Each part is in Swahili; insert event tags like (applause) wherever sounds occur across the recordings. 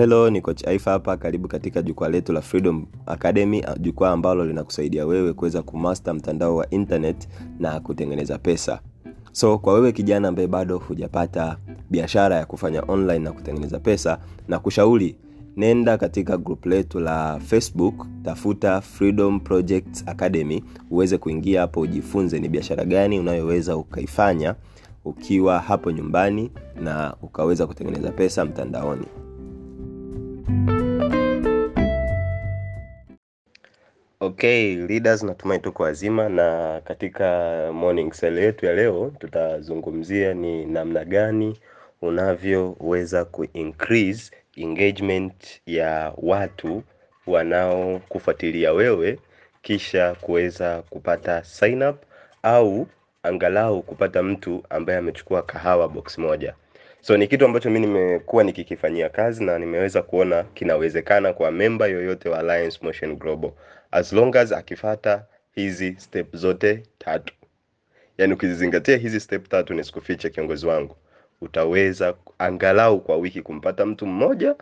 Hello, ni Coach Aifa hapa. Karibu katika jukwaa letu la Freedom Academy, jukwaa ambalo linakusaidia wewe kuweza kumaster mtandao wa internet na kutengeneza pesa. So kwa wewe kijana ambaye bado hujapata biashara ya kufanya online na kutengeneza pesa, na kushauri nenda katika grupu letu la Facebook, tafuta Freedom Projects Academy, uweze kuingia hapo ujifunze ni biashara gani unayoweza ukaifanya ukiwa hapo nyumbani na ukaweza kutengeneza pesa mtandaoni. Okay, leaders natumai tuko wazima na katika morning sell yetu ya leo tutazungumzia ni namna gani unavyoweza ku-increase engagement ya watu wanaokufuatilia wewe kisha kuweza kupata sign up au angalau kupata mtu ambaye amechukua kahawa box moja. So ni kitu ambacho mi nimekuwa nikikifanyia kazi na nimeweza kuona kinawezekana kwa memba yoyote wa Alliance Motion Global as long as akifata hizi step zote tatu. Yaani ukizizingatia hizi step tatu, nisikufiche kiongozi wangu, utaweza angalau kwa wiki kumpata mtu mmoja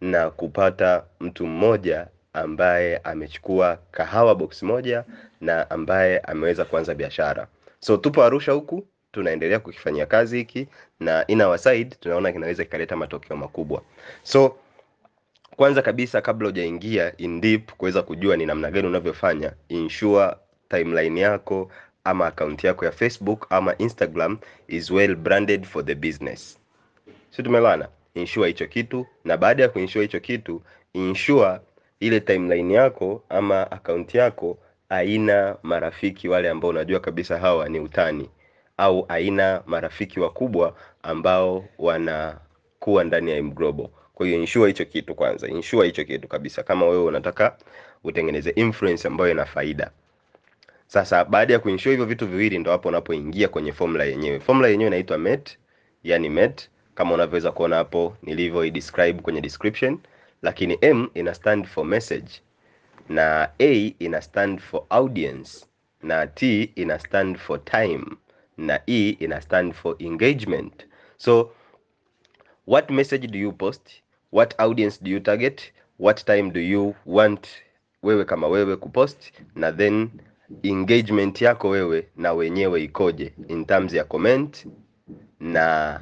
na kupata mtu mmoja ambaye amechukua kahawa box moja na ambaye ameweza kuanza biashara. So tupo Arusha huku tunaendelea kukifanyia kazi hiki na in our side tunaona kinaweza kikaleta matokeo makubwa. So kwanza kabisa kabla hujaingia in deep kuweza kujua ni namna gani unavyofanya, ensure timeline yako ama akaunti yako ya Facebook ama Instagram is well branded for the business. Si tumelana Ensure hicho kitu, na baada ya kuensure hicho kitu, ensure ile timeline yako ama akaunti yako haina marafiki wale ambao unajua kabisa hawa ni utani au haina marafiki wakubwa ambao wanakuwa ndani ya M Global. Kwa hiyo ensure hicho kitu kwanza, ensure hicho kitu kabisa, kama wewe unataka utengeneze influence ambayo ina faida. Sasa baada ya kuensure hivyo vitu viwili, ndo hapo unapoingia kwenye formula yenyewe. Formula yenyewe inaitwa MET, yani MET kama unavyoweza kuona hapo nilivyo describe kwenye description, lakini M ina stand for message na A ina stand for audience na T ina stand for time na E ina stand for engagement. So what message do you post? What audience do you target? What time do you want wewe kama wewe kupost? Na then engagement yako wewe na wenyewe ikoje in terms ya comment na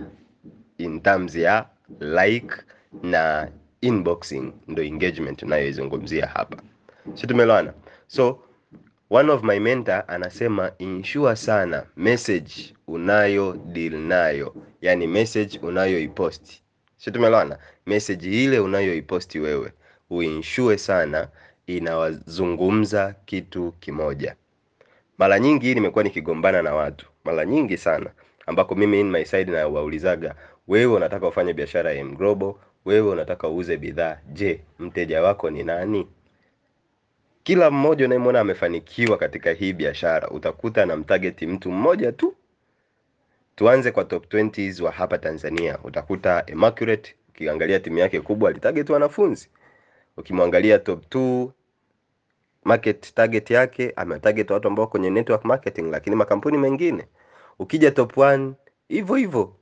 in terms ya like na inboxing, ndo engagement tunayoizungumzia hapa, si tumeelewana? So one of my mentor anasema ensure sana message unayo deal nayo, yani message unayoiposti, si tumeelewana? Message ile unayoiposti wewe uinsure sana inawazungumza kitu kimoja. Mara nyingi nimekuwa nikigombana na watu mara nyingi sana, ambako mimi in my side na waulizaga, wewe unataka ufanye biashara ya mgrobo, wewe unataka uuze bidhaa, je, mteja wako ni nani? Kila mmoja unayemwona amefanikiwa katika hii biashara utakuta anamtageti mtu mmoja tu. Tuanze kwa top 20s wa hapa Tanzania, utakuta Immaculate, ukiangalia timu yake kubwa alitarget wanafunzi. Ukimwangalia top 2 market target yake ametarget watu ambao kwenye network marketing, lakini makampuni mengine. Ukija top 1 hivyo hivyo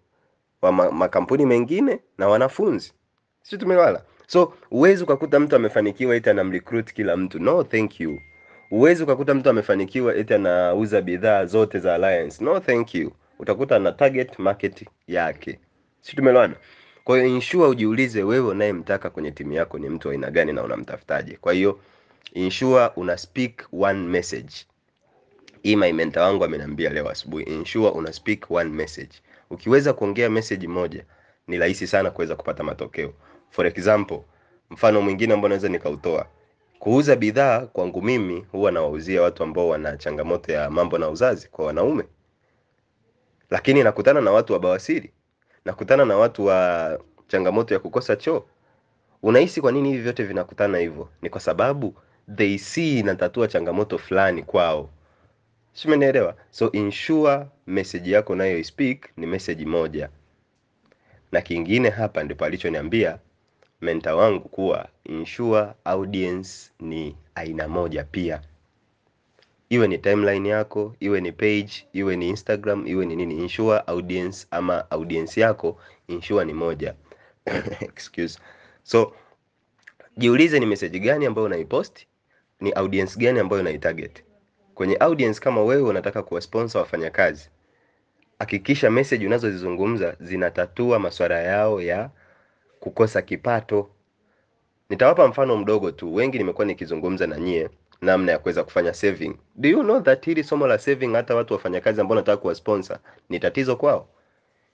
wa makampuni mengine na wanafunzi, sisi tumelala? So uwezi ukakuta mtu amefanikiwa eti anamrecruit kila mtu, no thank you. Huwezi ukakuta mtu amefanikiwa eti anauza bidhaa zote za Alliance, no thank you. Utakuta ana target market yake, si tumelala? Kwa hiyo ensure ujiulize, wewe unayemtaka kwenye timu yako ni mtu aina gani na unamtafutaje? Kwa hiyo ensure una speak one message. Hii my wangu ameniambia leo asubuhi, ensure una speak one message. Ukiweza kuongea message moja, ni rahisi sana kuweza kupata matokeo. For example, mfano mwingine ambao naweza nikautoa, kuuza bidhaa kwangu mimi huwa nawauzia watu ambao wana changamoto ya mambo na uzazi kwa wanaume, lakini nakutana na watu wa bawasiri, nakutana na watu wa changamoto ya kukosa choo. Unahisi kwa nini hivi vyote vinakutana hivyo? Ni kwa sababu they see inatatua changamoto fulani kwao. Si? So ensure message yako nayo speak ni message moja. Na kingine hapa ndipo alichoniambia mentor wangu kuwa ensure audience ni aina moja pia. Iwe ni timeline yako, iwe ni page, iwe ni Instagram, iwe ni nini, ensure audience ama audience yako ensure ni moja. (coughs) Excuse. So jiulize ni message gani ambayo unaipost, ni audience gani ambayo unaitarget. Kwenye audience kama wewe unataka kuwasponsor wafanyakazi, hakikisha message unazozizungumza zinatatua masuala yao ya kukosa kipato. Nitawapa mfano mdogo tu. Wengi nimekuwa nikizungumza na nyie namna ya kuweza kufanya saving. Do you know that hili somo la saving hata watu wafanyakazi ambao nataka kuwasponsor ni tatizo kwao?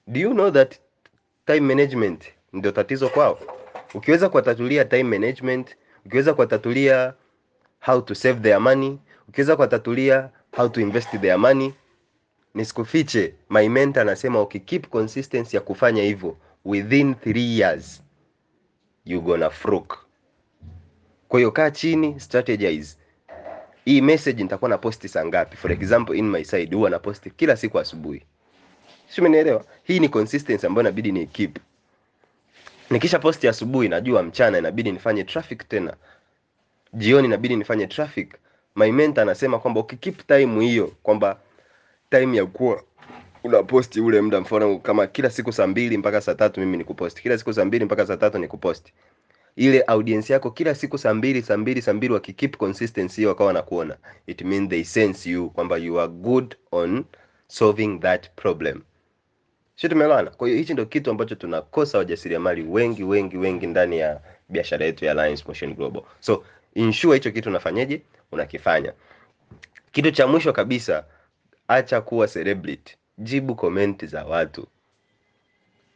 Do you know that time management ndio tatizo kwao? Ukiweza kuwatatulia time management, ukiweza kuwatatulia how to save their money, ukiweza kuwatatulia how to invest their money, nisikufiche, my mentor anasema ukikeep consistency ya kufanya hivyo within 3 years you gonna fruk. Kwa hiyo kaa chini, strategize. Hii message nitakuwa na posti saa ngapi? For example, in my side huwa na posti kila siku asubuhi. si umenielewa? Hii ni consistency ambayo inabidi ni keep. Nikisha posti asubuhi, najua mchana inabidi nifanye traffic tena, jioni inabidi nifanye traffic. My mentor anasema kwamba ukikeep time hiyo, kwamba time ya kuwa unaposti ule muda, mfano kama kila siku saa mbili mpaka saa tatu mimi nikuposti, kila siku saa mbili mpaka saa tatu nikuposti, ile audience yako kila siku saa mbili saa mbili saa mbili wakikeep consistency wakawa wanakuona, it mean they sense you kwamba you are good on solving that problem. Sio, tumeelewana? Kwa hiyo hichi ndio kitu ambacho tunakosa wajasiriamali wengi wengi wengi ndani ya biashara yetu ya Alliance Motion Global. So ensure hicho kitu unafanyaje, unakifanya. Kitu cha mwisho kabisa, acha kuwa celebrity, jibu komenti za watu,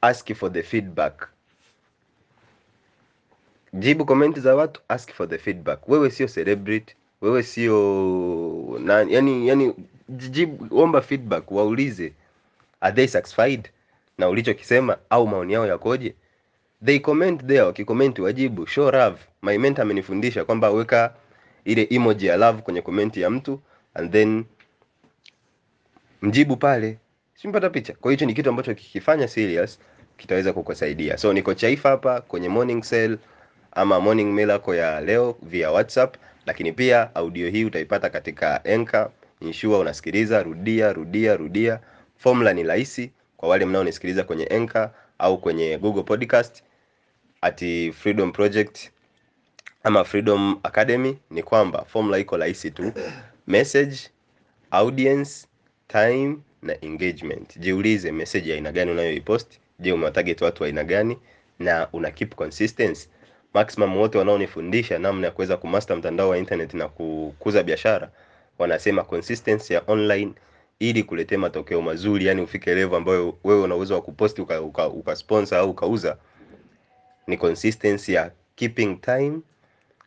ask for the feedback. Jibu komenti za watu, ask for the feedback. Wewe sio celebrity, wewe sio nani, yani yani, jibu, omba feedback, waulize are they satisfied na ulichokisema au maoni yao yakoje? They comment there, wakikomenti wajibu, show love. My mentor amenifundisha kwamba weka ile emoji ya love kwenye komenti ya mtu and then mjibu pale, simpata picha. Kwa hicho ni kitu ambacho kikifanya serious kitaweza kukusaidia. So niko Chaifa hapa kwenye morning sale ama morning miracle ya leo via WhatsApp, lakini pia audio hii utaipata katika Anchor. Ensure unasikiliza, rudia rudia rudia. Formula ni rahisi kwa wale mnaonisikiliza kwenye Anchor au kwenye Google Podcast ati Freedom Project ama Freedom Academy, ni kwamba formula iko rahisi tu: message, audience, time na engagement. Jiulize message aina gani unayoipost. Je, umewatarget watu wa aina gani na una keep consistency? Maximum wote wanaonifundisha namna ya kuweza kumaster mtandao wa internet na kukuza biashara wanasema consistency ya online ili kuletea matokeo mazuri, yani ufike level ambayo wewe una uwezo wa kuposti uka, uka, uka au ukauza, ni consistency ya keeping time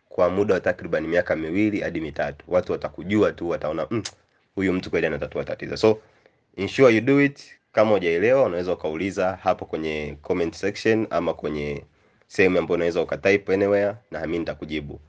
kwa muda wa takriban miaka miwili hadi mitatu. Watu watakujua tu, wataona mm, mtu kweli anatatua tatizo. So ensure you do it. Kama hujaelewa, unaweza ukauliza hapo kwenye comment section ama kwenye sehemu ambayo unaweza ukatype anywhere, na mimi nitakujibu.